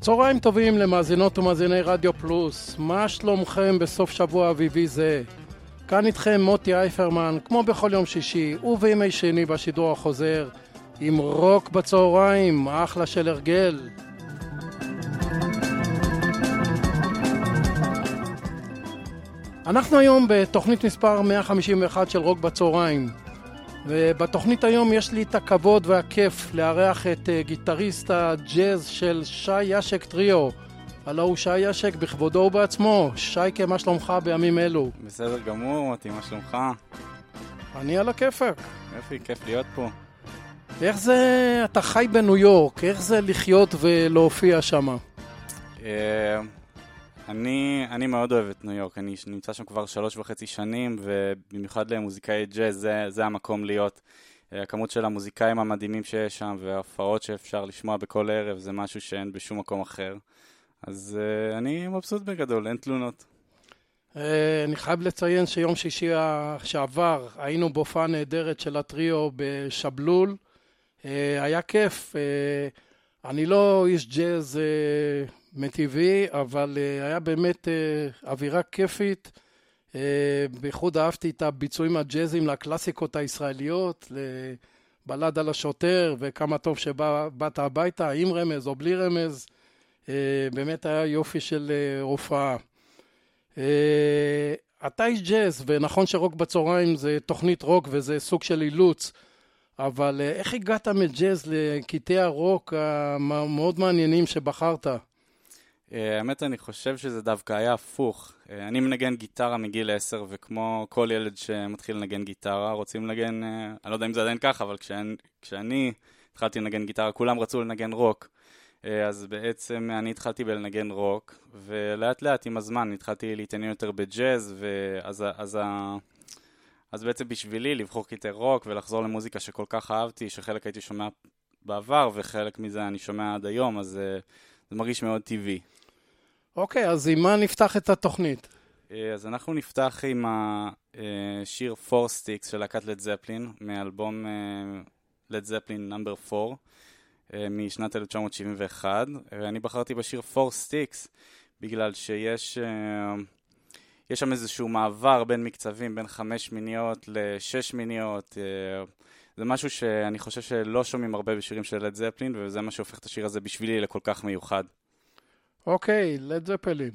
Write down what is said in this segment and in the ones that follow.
צהריים טובים למאזינות ומאזיני רדיו פלוס, מה שלומכם בסוף שבוע אביבי זה? כאן איתכם מוטי אייפרמן, כמו בכל יום שישי ובימי שני בשידור החוזר, עם רוק בצהריים, אחלה של הרגל. אנחנו היום בתוכנית מספר 151 של רוק בצהריים. ובתוכנית היום יש לי את הכבוד והכיף לארח את אה, גיטריסט הג'אז של שי ישק טריו. הלו הוא שי ישק בכבודו ובעצמו. שייקה, מה שלומך בימים אלו? בסדר גמור, מוטי, מה שלומך? אני על הכיפאק. יופי, כיף להיות פה. איך זה, אתה חי בניו יורק, איך זה לחיות ולהופיע שם? אני, אני מאוד אוהב את ניו יורק, אני נמצא שם כבר שלוש וחצי שנים, ובמיוחד למוזיקאי ג'אז זה, זה המקום להיות. אה, הכמות של המוזיקאים המדהימים שיש שם, וההופעות שאפשר לשמוע בכל ערב, זה משהו שאין בשום מקום אחר. אז uh, אני מבסוט בגדול, אין תלונות. Uh, אני חייב לציין שיום שישי שעבר היינו בהופעה נהדרת של הטריו בשבלול. Uh, היה כיף. Uh, אני לא איש ג'אז uh, מטבעי, אבל uh, היה באמת uh, אווירה כיפית. Uh, בייחוד אהבתי את הביצועים הג'אזיים לקלאסיקות הישראליות, לבלד על השוטר, וכמה טוב שבאת הביתה, עם רמז או בלי רמז. באמת היה יופי של הופעה. אתה איש ג'אז, ונכון שרוק בצהריים זה תוכנית רוק וזה סוג של אילוץ, אבל איך הגעת מג'אז לקטעי הרוק המאוד מעניינים שבחרת? אה, האמת, אני חושב שזה דווקא היה הפוך. אה, אני מנגן גיטרה מגיל 10, וכמו כל ילד שמתחיל לנגן גיטרה, רוצים לנגן, אה, אני לא יודע אם זה עדיין ככה, אבל כשאני, כשאני התחלתי לנגן גיטרה, כולם רצו לנגן רוק. אז בעצם אני התחלתי בלנגן רוק, ולאט לאט עם הזמן התחלתי להתעניין יותר בג'אז, ואז אז, אז בעצם בשבילי לבחור קטעי רוק ולחזור למוזיקה שכל כך אהבתי, שחלק הייתי שומע בעבר ושחלק מזה אני שומע עד היום, אז זה מרגיש מאוד טבעי. אוקיי, אז עם מה נפתח את התוכנית? אה, אז אנחנו נפתח עם השיר 4 Sticks של להקת לד זפלין, מאלבום לד זפלין נאמבר 4 משנת 1971. אני בחרתי בשיר 4 Sticks בגלל שיש אה, יש שם איזשהו מעבר בין מקצבים, בין חמש מיניות לשש מיניות. אה, זה משהו שאני חושב שלא שומעים הרבה בשירים של לד זפלין, וזה מה שהופך את השיר הזה בשבילי לכל כך מיוחד. אוקיי, לד זפלין.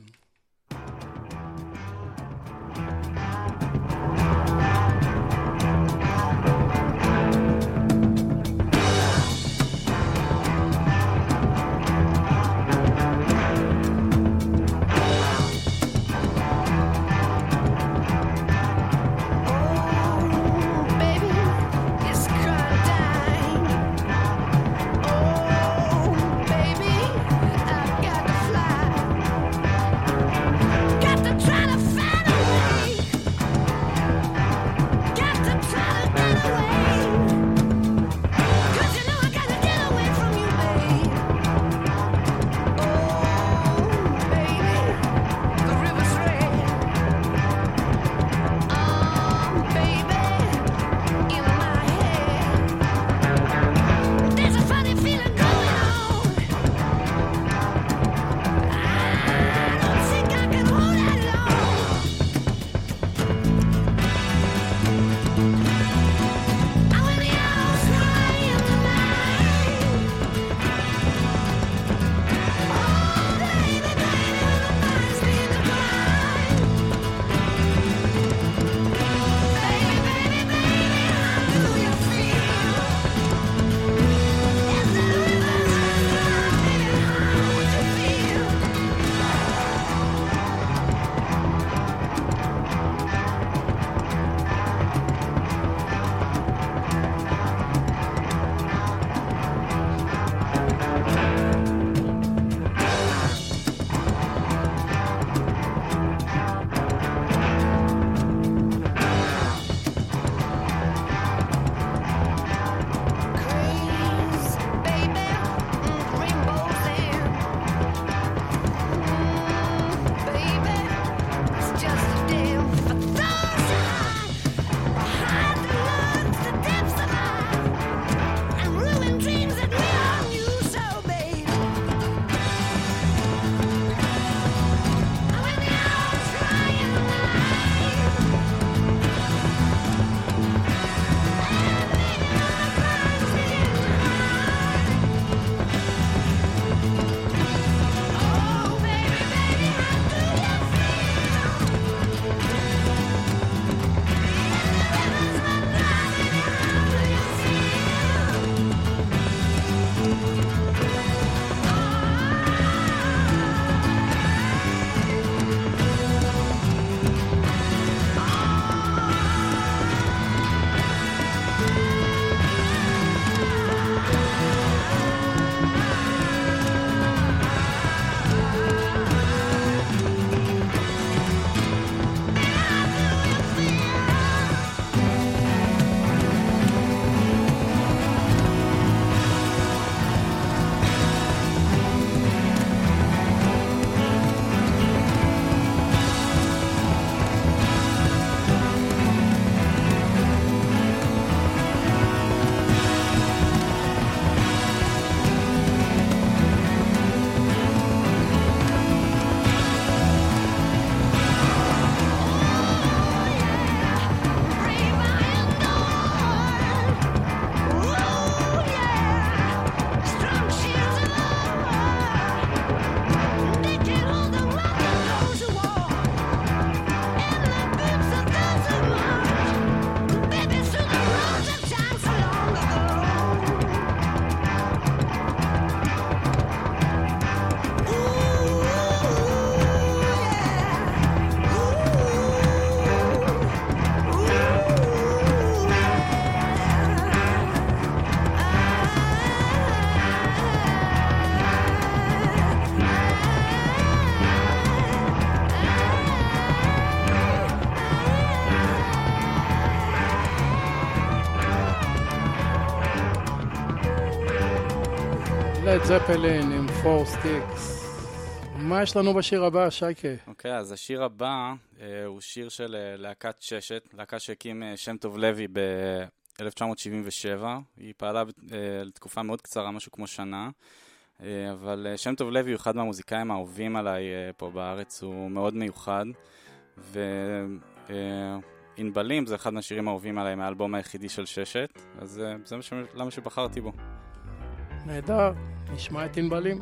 לד זפלין עם Four Sticks. מה יש לנו בשיר הבא, שייקה? אוקיי, okay, אז השיר הבא אה, הוא שיר של אה, להקת ששת, להקה שהקים אה, שם טוב לוי ב-1977. היא פעלה אה, לתקופה מאוד קצרה, משהו כמו שנה. אה, אבל אה, שם טוב לוי הוא אחד מהמוזיקאים האהובים עליי אה, פה בארץ, הוא מאוד מיוחד. וענבלים אה, זה אחד מהשירים האהובים עליי מהאלבום היחידי של ששת, אז אה, זה למה שבחרתי בו. נהדר, נשמע את ענבלים.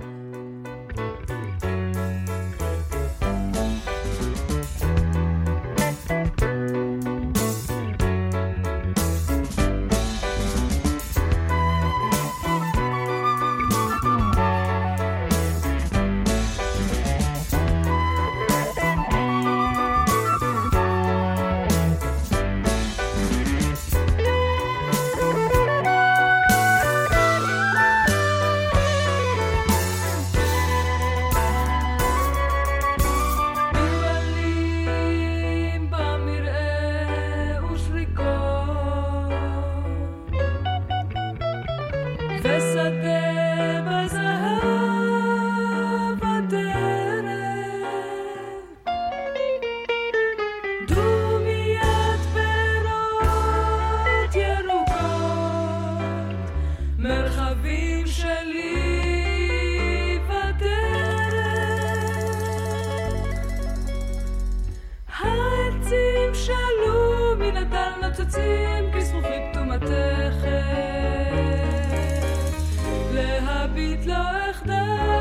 אביט לא אחדש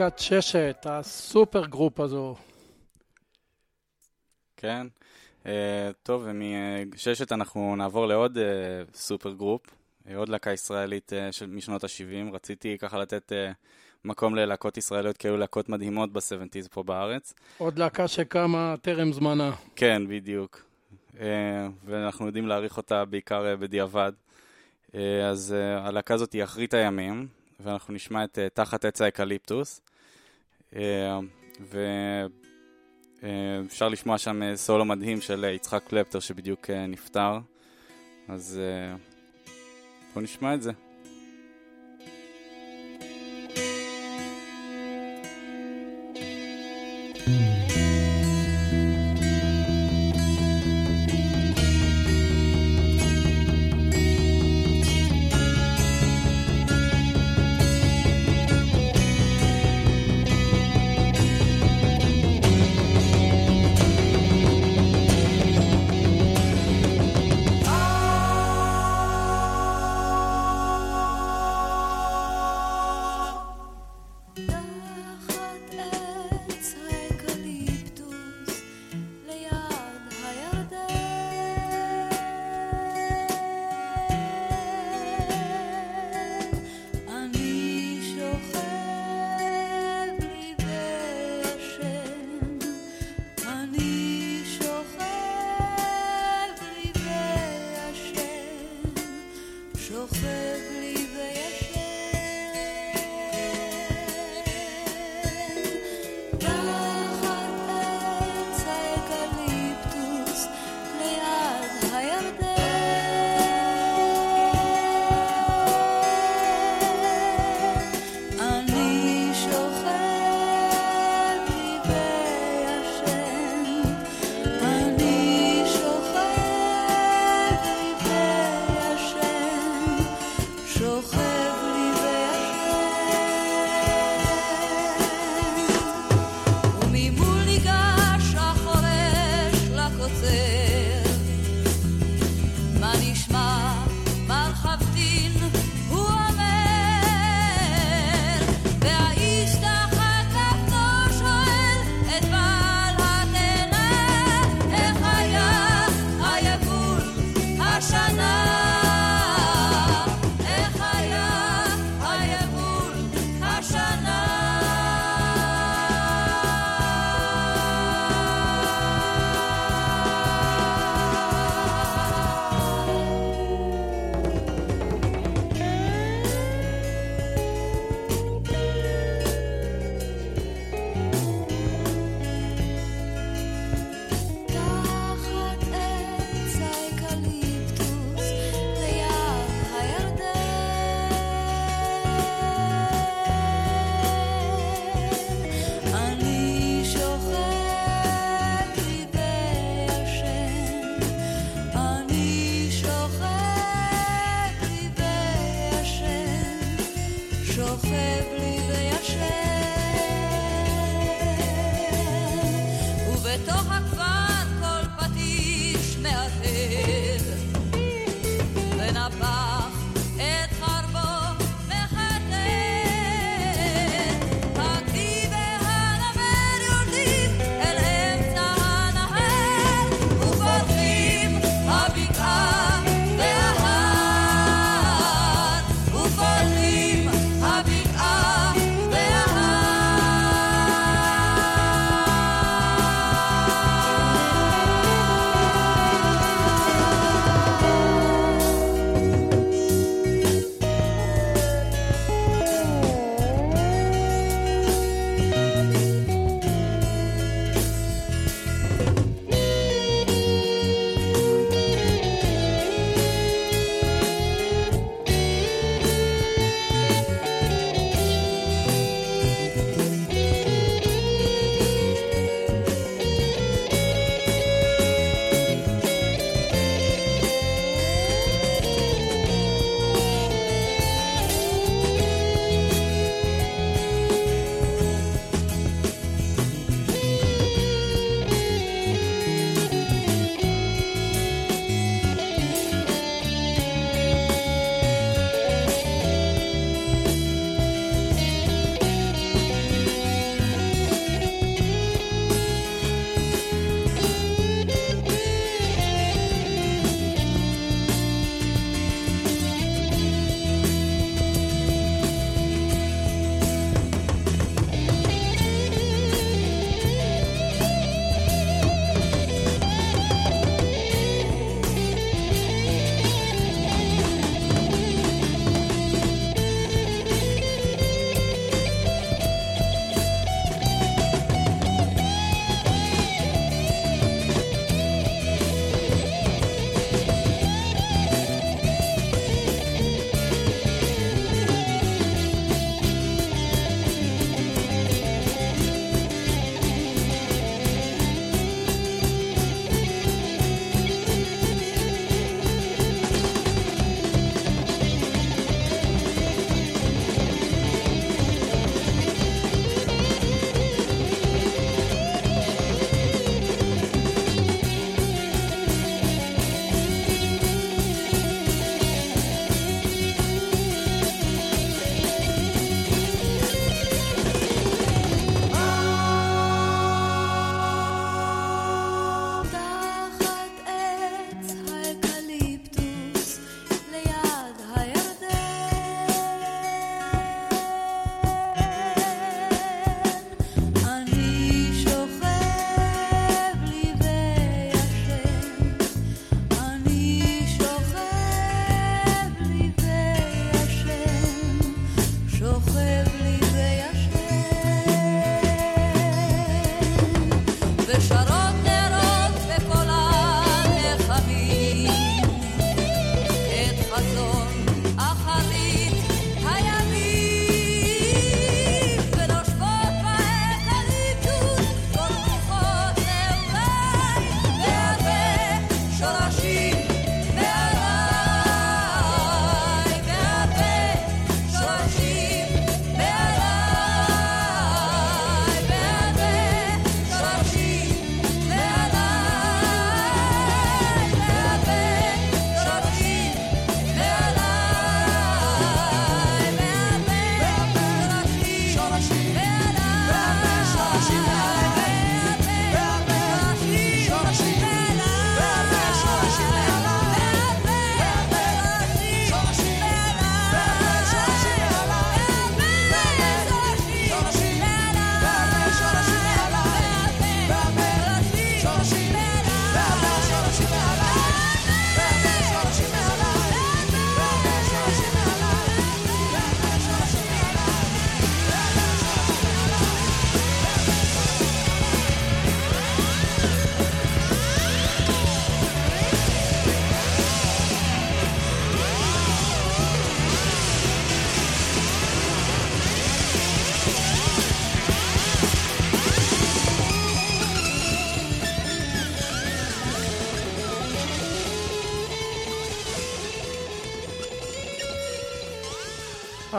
להקת ששת, ה super group הזו. כן. אה, טוב, ומששת אנחנו נעבור לעוד אה, super group, עוד להקה ישראלית אה, של, משנות ה-70. רציתי ככה לתת אה, מקום ללהקות ישראליות, כי היו להקות מדהימות ב-70's פה בארץ. עוד להקה שקמה טרם זמנה. כן, בדיוק. אה, ואנחנו יודעים להעריך אותה בעיקר אה, בדיעבד. אה, אז אה, הלהקה הזאת היא אחרית הימים, ואנחנו נשמע את אה, תחת עץ האקליפטוס. אה, ואפשר לשמוע שם סולו מדהים של יצחק קלפטר שבדיוק נפטר. אז בואו נשמע את זה.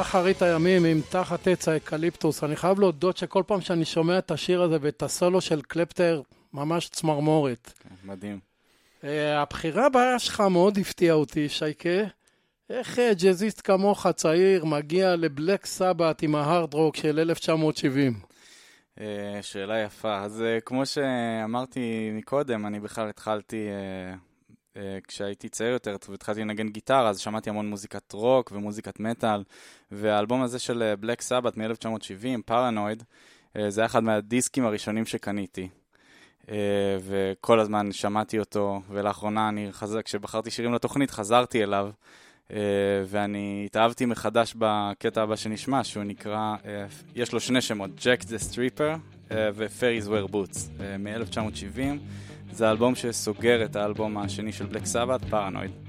אחרית הימים עם תחת עץ האקליפטוס. אני חייב להודות שכל פעם שאני שומע את השיר הזה ואת הסולו של קלפטר, ממש צמרמורת. כן, מדהים. אה, הבחירה הבאה שלך מאוד הפתיעה אותי, שייקה. איך אה, ג'אזיסט כמוך צעיר מגיע לבלק סבת עם ההארד רוק של 1970? אה, שאלה יפה. אז אה, כמו שאמרתי מקודם, אני בכלל התחלתי אה, אה, כשהייתי צעיר יותר והתחלתי לנגן גיטרה, אז שמעתי המון מוזיקת רוק ומוזיקת מטאל, והאלבום הזה של בלק סבת מ-1970, פרנויד, זה היה אחד מהדיסקים הראשונים שקניתי. אה, וכל הזמן שמעתי אותו, ולאחרונה אני חזק, כשבחרתי שירים לתוכנית חזרתי אליו, אה, ואני התאהבתי מחדש בקטע הבא שנשמע, שהוא נקרא, יש לו שני שמות, Jack the Stripper ו-Fairies Wear Boots, מ-1970. זה האלבום שסוגר את האלבום השני של בלק סבת, פרנויד.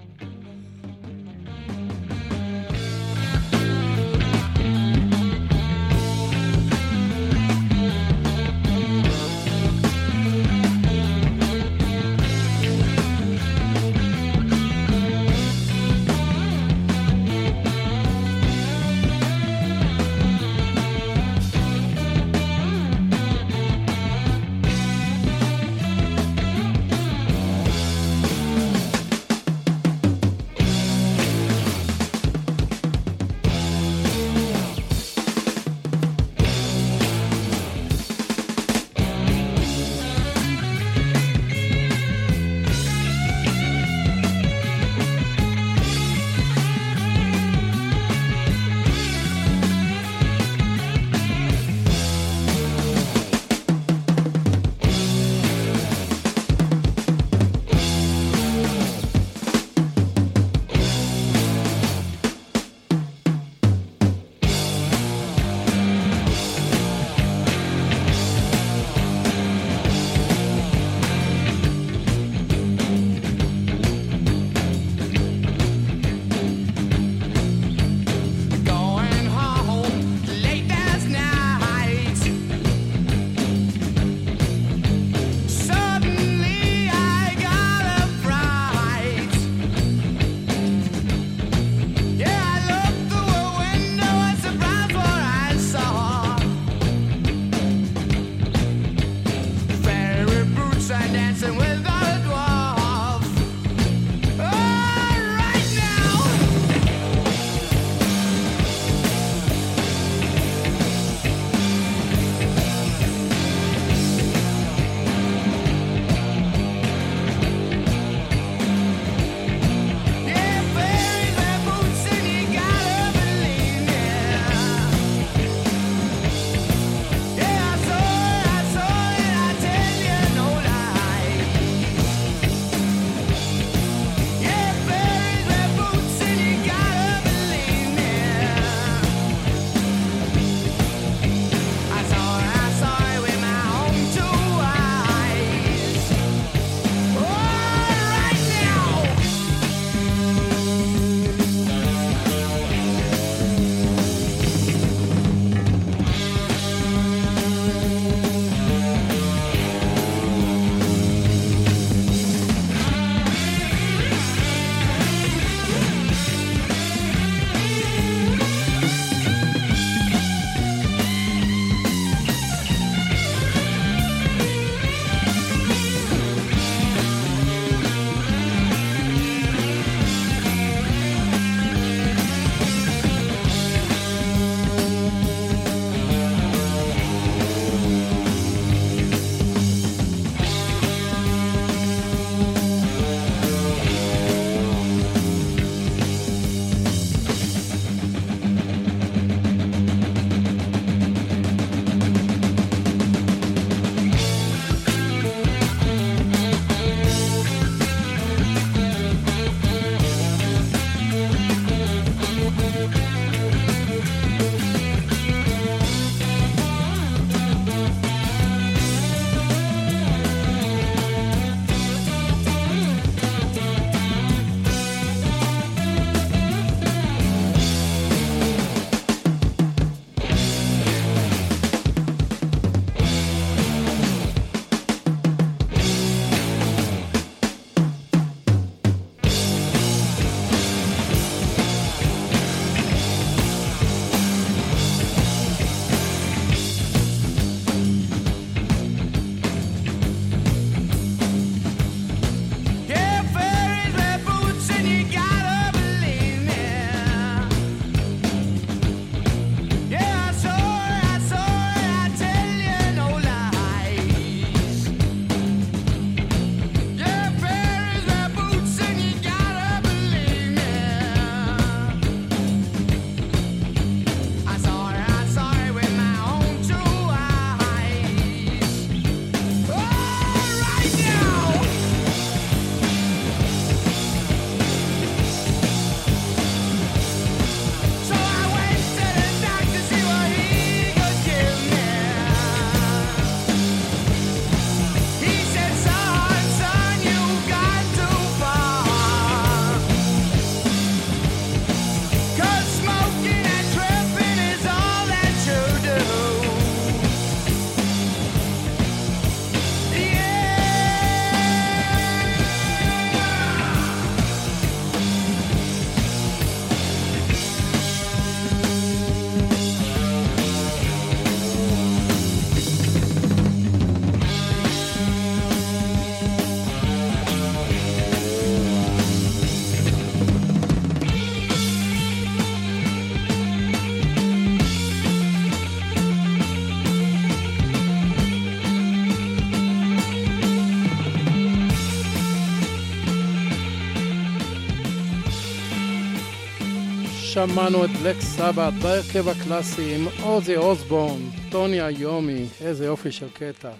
שמענו את בלק סבת בהרכב הקלאסי עם אוזי אוסבורן, טוני איומי, איזה יופי של קטע.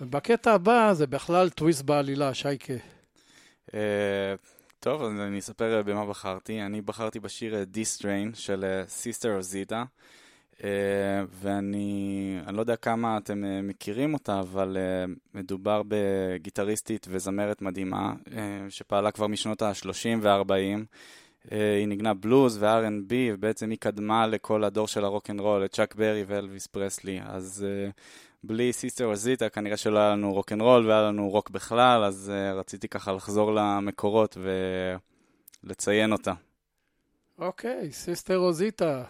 ובקטע הבא זה בכלל טוויסט בעלילה, שייקה. אה, טוב, אז אני אספר במה בחרתי. אני בחרתי בשיר This Train של סיסטר רוזיטה. אה, ואני אני לא יודע כמה אתם מכירים אותה, אבל אה, מדובר בגיטריסטית וזמרת מדהימה, אה, שפעלה כבר משנות ה-30 וה-40. אה, היא ניגנה בלוז ו-R&B, ובעצם היא קדמה לכל הדור של הרוקנרול, את צ'אק ברי ואלוויס פרסלי. אז אה, בלי סיסטר רוזיטה, כנראה שלא היה לנו רוקנרול והיה לנו רוק בכלל, אז אה, רציתי ככה לחזור למקורות ולציין אותה. אוקיי, סיסטר רוזיטה.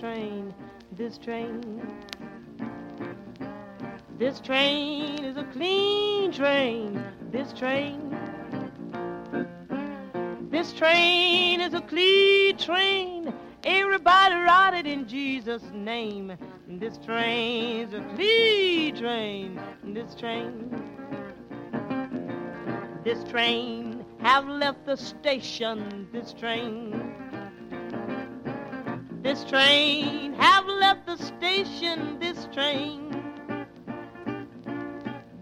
Train, this train. This train is a clean train, this train. This train is a clean train. Everybody ride it in Jesus' name. This train is a clean train, this train. This train have left the station, this train. This train have left the station, this train.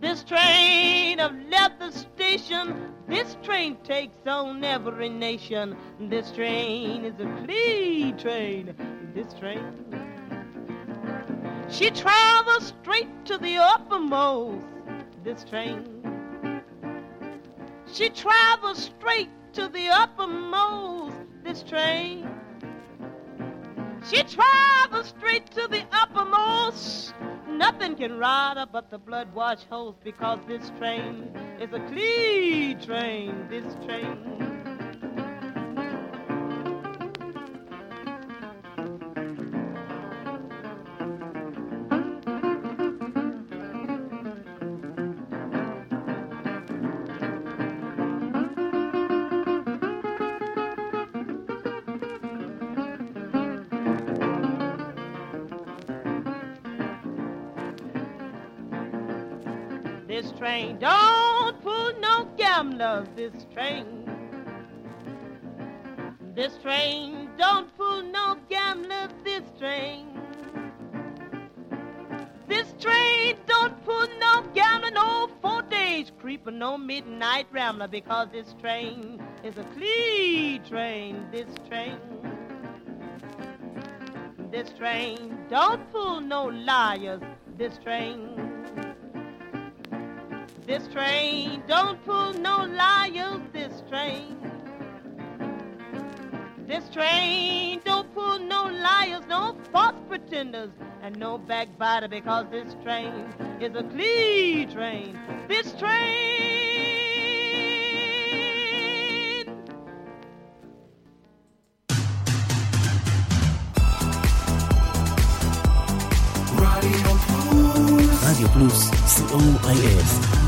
This train have left the station. This train takes on every nation. This train is a clean train. This train. She travels straight to the uppermost. This train. She travels straight to the uppermost. This train. She travels straight to the uppermost. Nothing can ride her but the blood wash hose because this train is a clean train. This train. Train. Don't pull no gamblers this train. This train don't pull no gamblers this train. This train don't pull no gambler, no four days creeper, no midnight rambler, because this train is a clean train. This train. This train don't pull no liars. This train. This train don't pull no liars, this train. This train don't pull no liars, no false pretenders, and no backbiter because this train is a clean train. This train. Radio Plus, Radio Plus, C-O-I-S.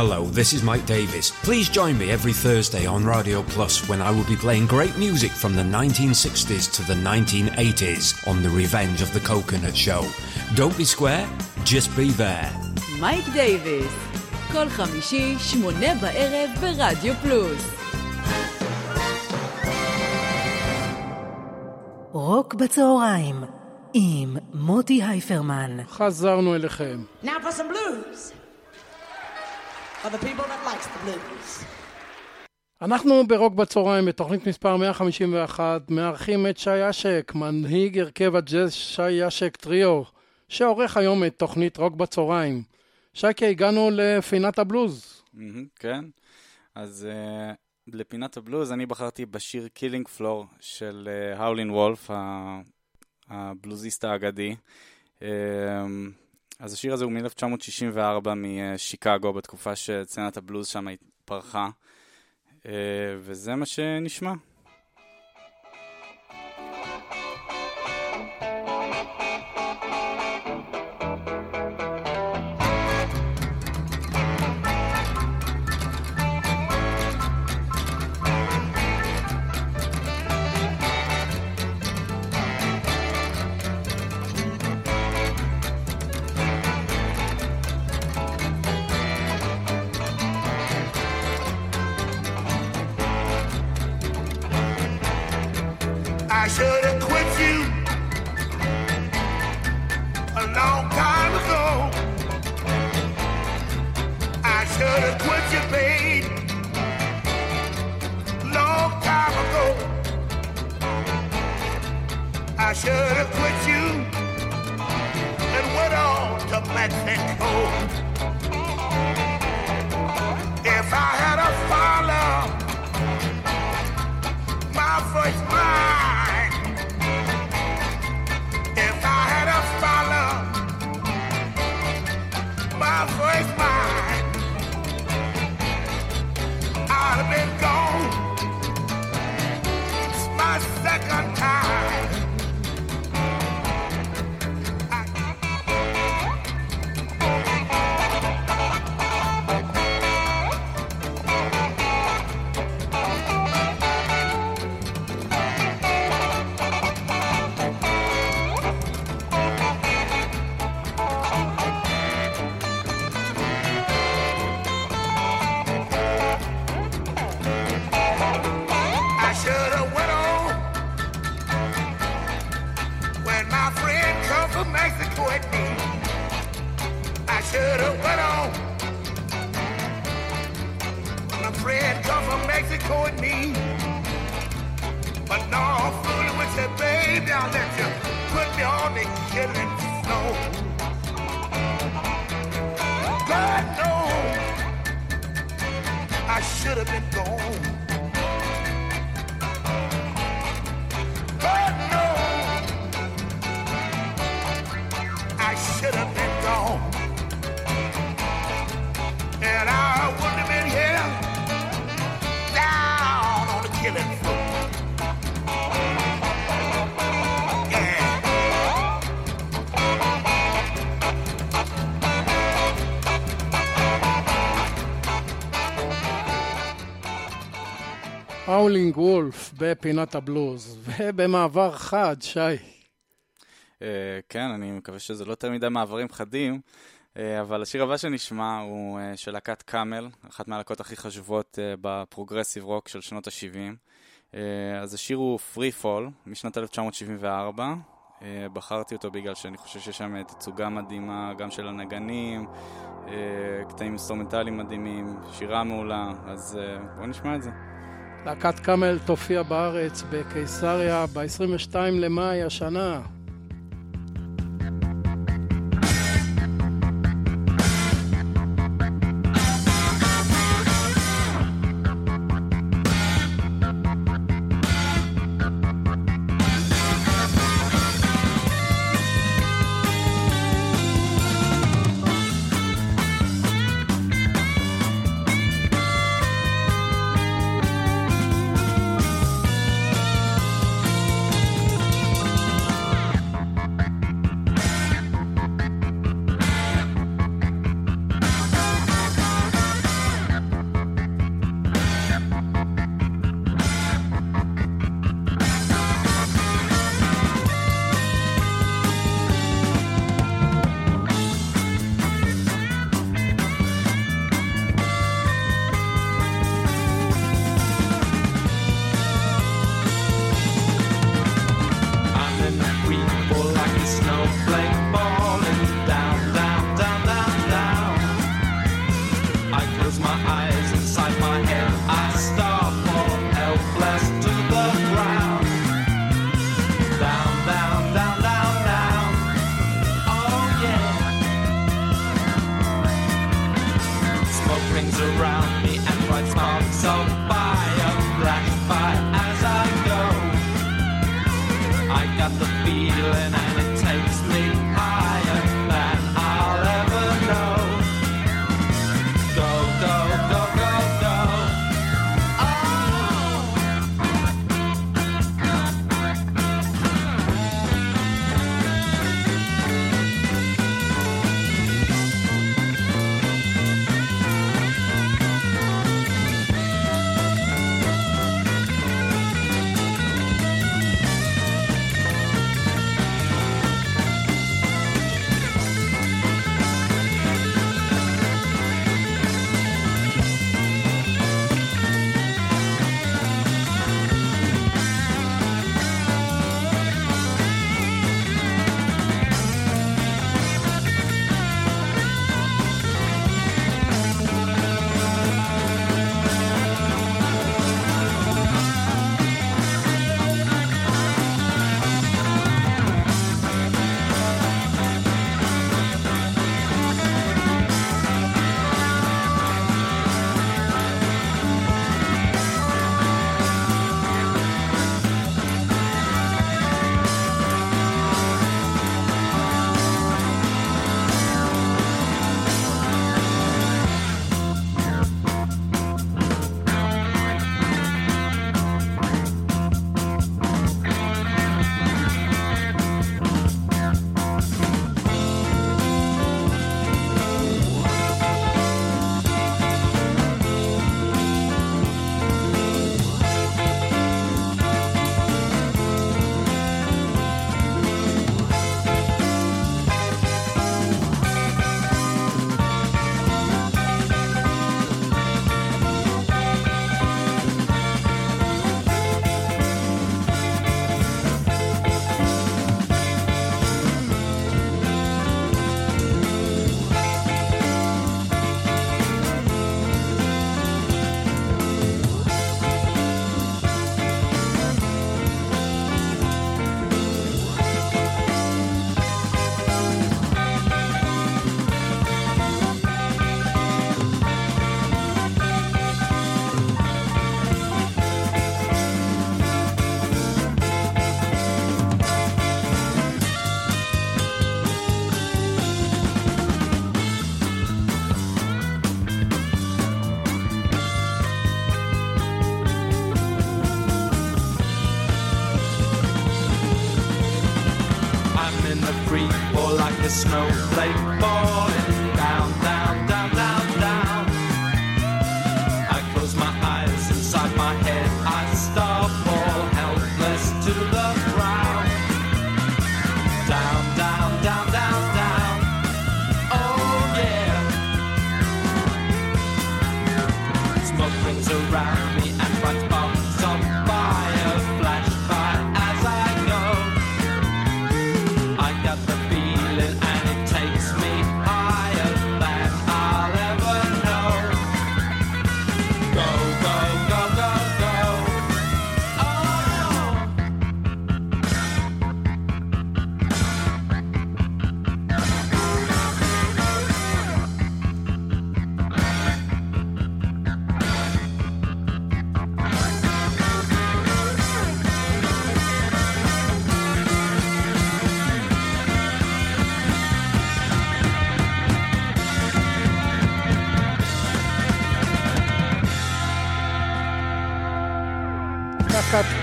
Hello, this is Mike Davis. Please join me every Thursday on Radio Plus when I will be playing great music from the 1960s to the 1980s on The Revenge of the Coconut Show. Don't be square, just be there. מייק דייוויס, כל חמישי, שמונה בערב ברדיו פלוס. רוק בצהריים עם מוטי הייפרמן. חזרנו אליכם. Now for some blues. אנחנו ברוק בצהריים בתוכנית מספר 151 מארחים את שי אשק, מנהיג הרכב הג'אז שי אשק טריו, שי עורך היום את תוכנית רוק בצהריים. שייקה, הגענו לפינת הבלוז. כן, אז uh, לפינת הבלוז אני בחרתי בשיר Killing Floor של האולין וולף, הבלוזיסט האגדי. אז השיר הזה הוא מ-1964 משיקגו, בתקופה שצנת הבלוז שם פרחה, וזה מה שנשמע. should have put you and went on to Mexico. האולין וולף בפינת הבלוז, ובמעבר חד, שי. Uh, כן, אני מקווה שזה לא יותר מדי מעברים חדים, uh, אבל השיר הבא שנשמע הוא uh, של להקת קאמל, אחת מהלהקות הכי חשובות uh, בפרוגרסיב רוק של שנות ה-70. Uh, אז השיר הוא Free Fall משנת 1974. Uh, בחרתי אותו בגלל שאני חושב שיש שם תצוגה מדהימה, גם של הנגנים, uh, קטעים אינסטרומנטליים מדהימים, שירה מעולה, אז uh, בואו נשמע את זה. להקת קאמל תופיע בארץ בקיסריה ב-22 למאי השנה.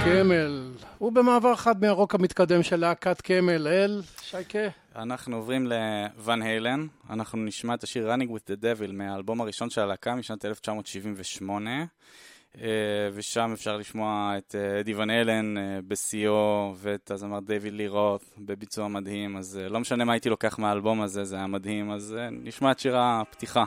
קמל. הוא במעבר חד מהרוק המתקדם של להקת קמל אל שייקה. אנחנו עוברים לוואן היילן, אנחנו נשמע את השיר Running with the Devil מהאלבום הראשון של הלהקה משנת 1978, אה, ושם אפשר לשמוע את אה, אדי ון היילן אה, בשיאו, ואת הזמר דיוויד לי רוth בביצוע מדהים, אז לא משנה מה הייתי לוקח מהאלבום הזה, זה היה מדהים, אז נשמע את שיר הפתיחה.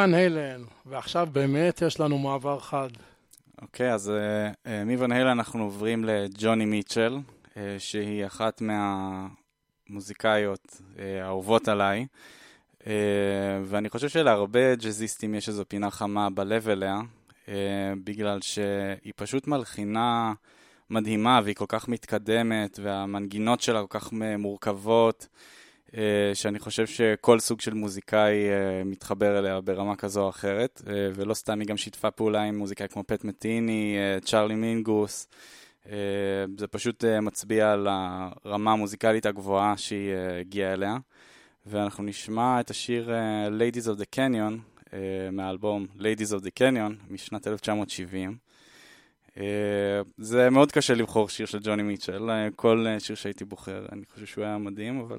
ון הלן, ועכשיו באמת יש לנו מעבר חד. אוקיי, אז uh, uh, מוון היילה אנחנו עוברים לג'וני מיטשל, uh, שהיא אחת מהמוזיקאיות uh, האהובות עליי, uh, ואני חושב שלהרבה ג'אזיסטים יש איזו פינה חמה בלב אליה, uh, בגלל שהיא פשוט מלחינה מדהימה והיא כל כך מתקדמת, והמנגינות שלה כל כך מורכבות. אה, שאני חושב שכל סוג של מוזיקאי אה, מתחבר אליה ברמה כזו או אחרת, אה, ולא סתם היא גם שיתפה פעולה עם מוזיקאי כמו פט מטיני, צ'ארלי מינגוס. זה פשוט מצביע על הרמה המוזיקלית הגבוהה שהיא הגיעה אליה. ואנחנו נשמע את השיר Ladies of the Canyon מהאלבום Ladies of the Canyon משנת 1970. זה מאוד קשה לבחור שיר של ג'וני מיטשל, כל שיר שהייתי בוחר, אני חושב שהוא היה מדהים, אבל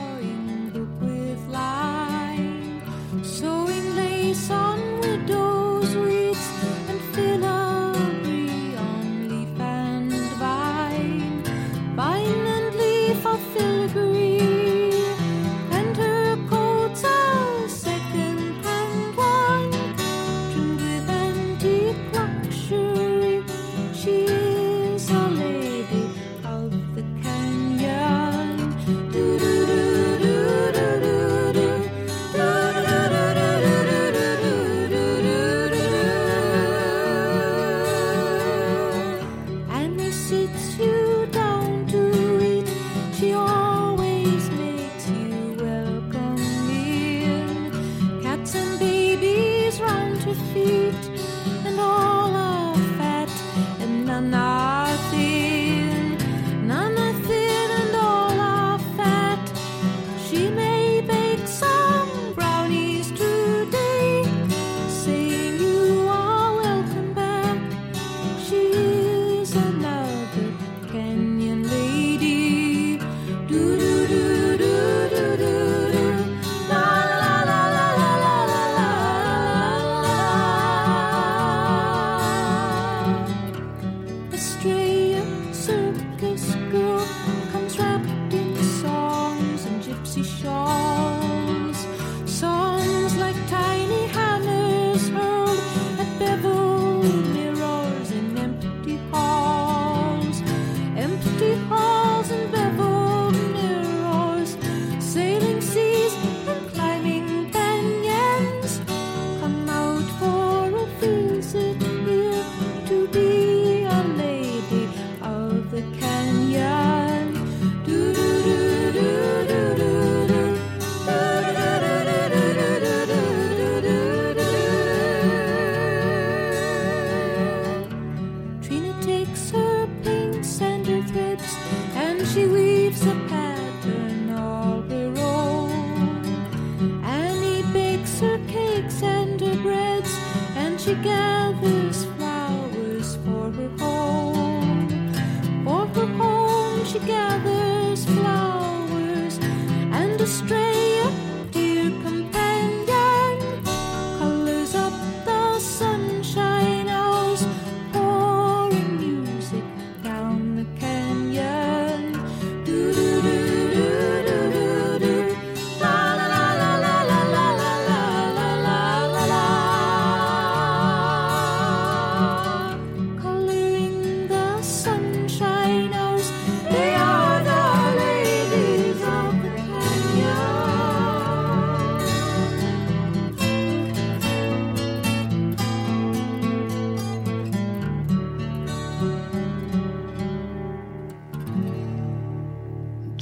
so late. And she gathers flowers for her home. For her home, she gathers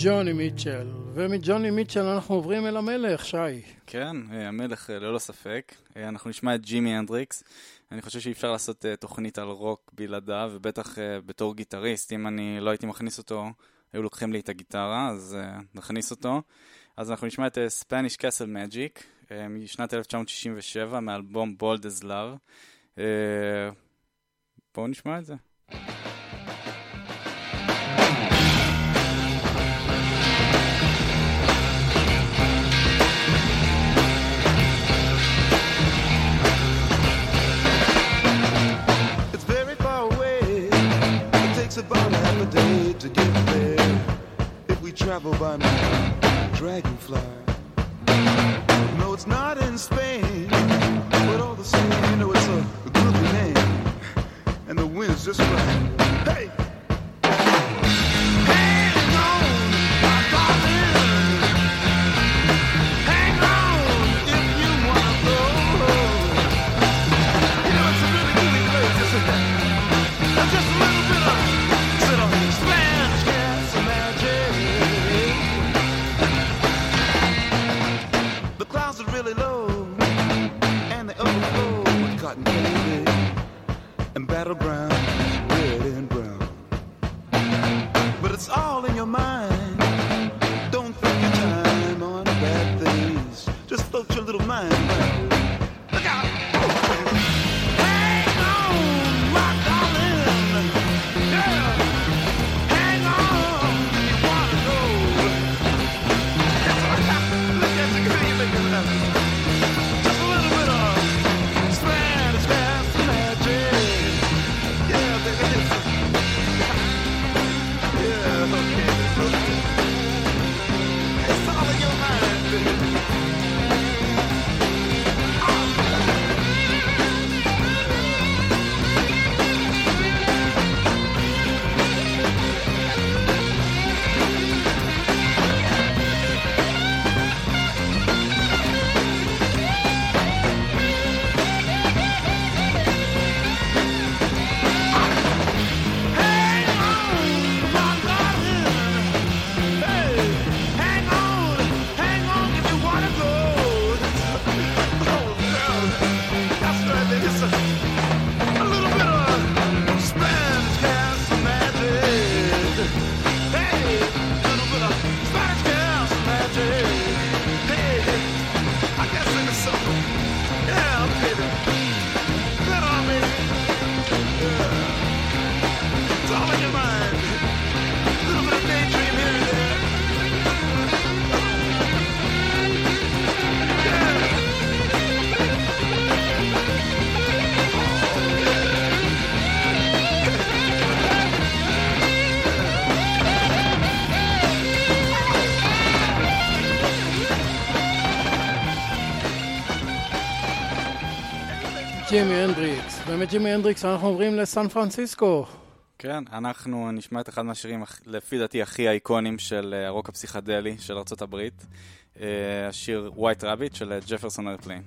ג'וני מיטשל, ומג'וני מיטשל אנחנו עוברים אל המלך, שי. כן, אה, המלך אה, ללא ספק. אה, אנחנו נשמע את ג'ימי הנדריקס. אני חושב שאי אפשר לעשות תוכנית על רוק בלעדיו, ובטח בתור גיטריסט, אם אני לא הייתי מכניס אותו, היו לוקחים לי את הגיטרה, אז נכניס אותו. אז אנחנו נשמע את Spanish Castle Magic משנת 1967, מאלבום Bold as Love. בואו נשמע את זה. about half a day to get there if we travel by my dragonfly. No, it's not in Spain, but all the same, you know it's a good name, and the wind's just right. Hey! ג'ימי הנדריקס. ומג'ימי הנדריקס אנחנו עוברים לסן פרנסיסקו. כן, אנחנו נשמע את אחד מהשירים, לפי דעתי, הכי אייקוניים של אה, הרוק הפסיכדלי של ארה"ב, אה, השיר "White Rabbit" של ג'פרסון איירפליין.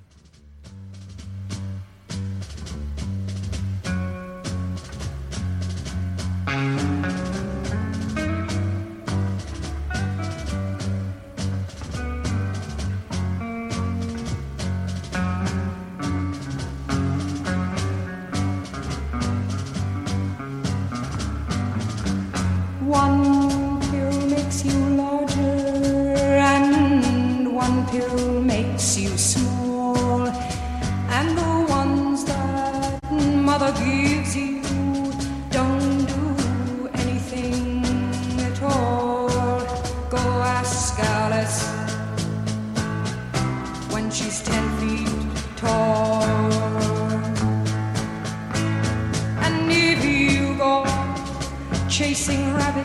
chasing rabbits.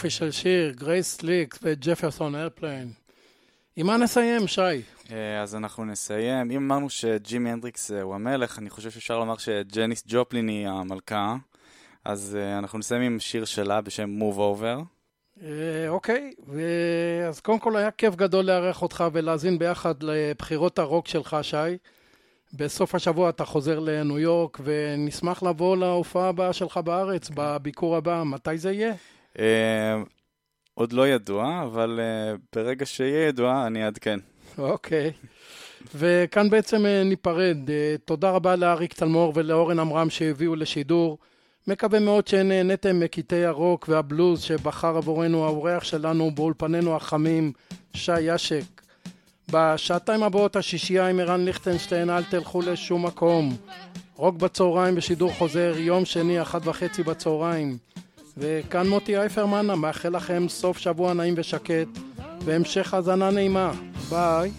יופי של שיר, גרייס סליק וג'פרסון איירפליין. עם מה נסיים, שי? אה, אז אנחנו נסיים. אם אמרנו שג'ימי הנדריקס אה, הוא המלך, אני חושב שאפשר לומר שג'ניס ג'ופלין היא המלכה. אז אה, אנחנו נסיים עם שיר שלה בשם Move Over. אוקיי, אז קודם כל היה כיף גדול לארח אותך ולהאזין ביחד לבחירות הרוק שלך, שי. בסוף השבוע אתה חוזר לניו יורק, ונשמח לבוא להופעה הבאה שלך בארץ, בביקור הבא. מתי זה יהיה? אה, עוד לא ידוע, אבל אה, ברגע שיהיה ידוע, אני אעדכן. אוקיי. וכאן בעצם אה, ניפרד. אה, תודה רבה לאריק תלמור ולאורן עמרם שהביאו לשידור. מקווה מאוד שנהניתם מקטעי הרוק והבלוז שבחר עבורנו האורח שלנו באולפנינו החמים, שי ישק. בשעתיים הבאות השישייה עם ערן ליכטנשטיין, אל תלכו לשום מקום. רוק בצהריים בשידור חוזר, יום שני, אחת וחצי בצהריים. וכאן מוטי אייפרמן, המאחל לכם סוף שבוע נעים ושקט, והמשך האזנה נעימה. ביי.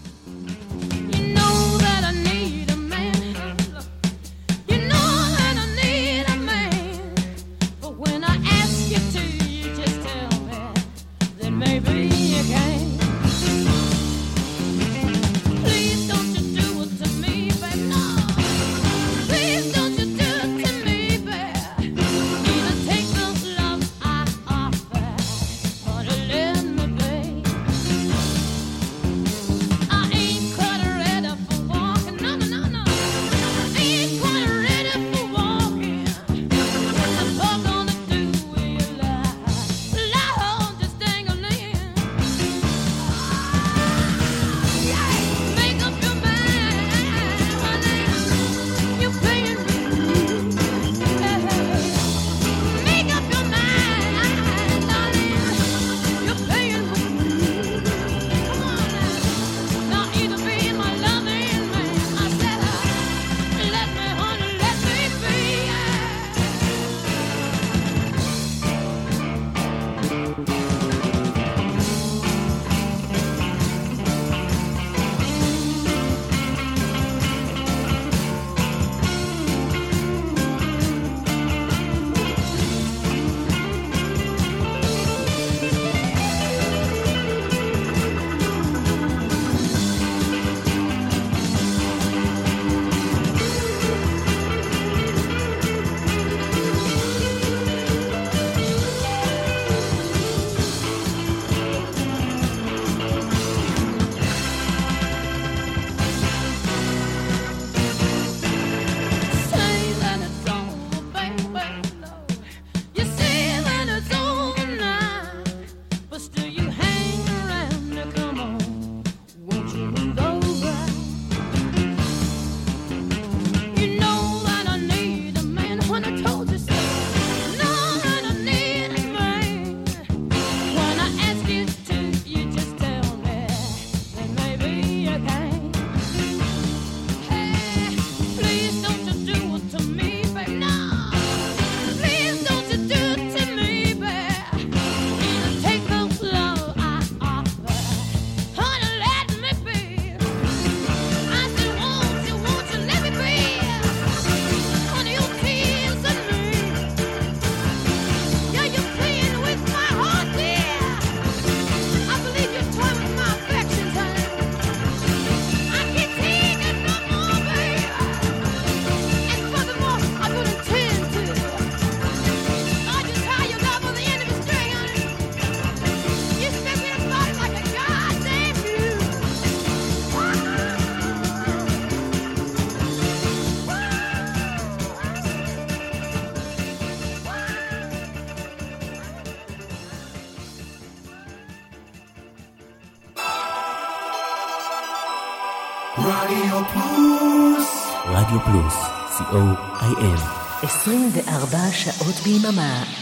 co.il 24 שעות ביממה.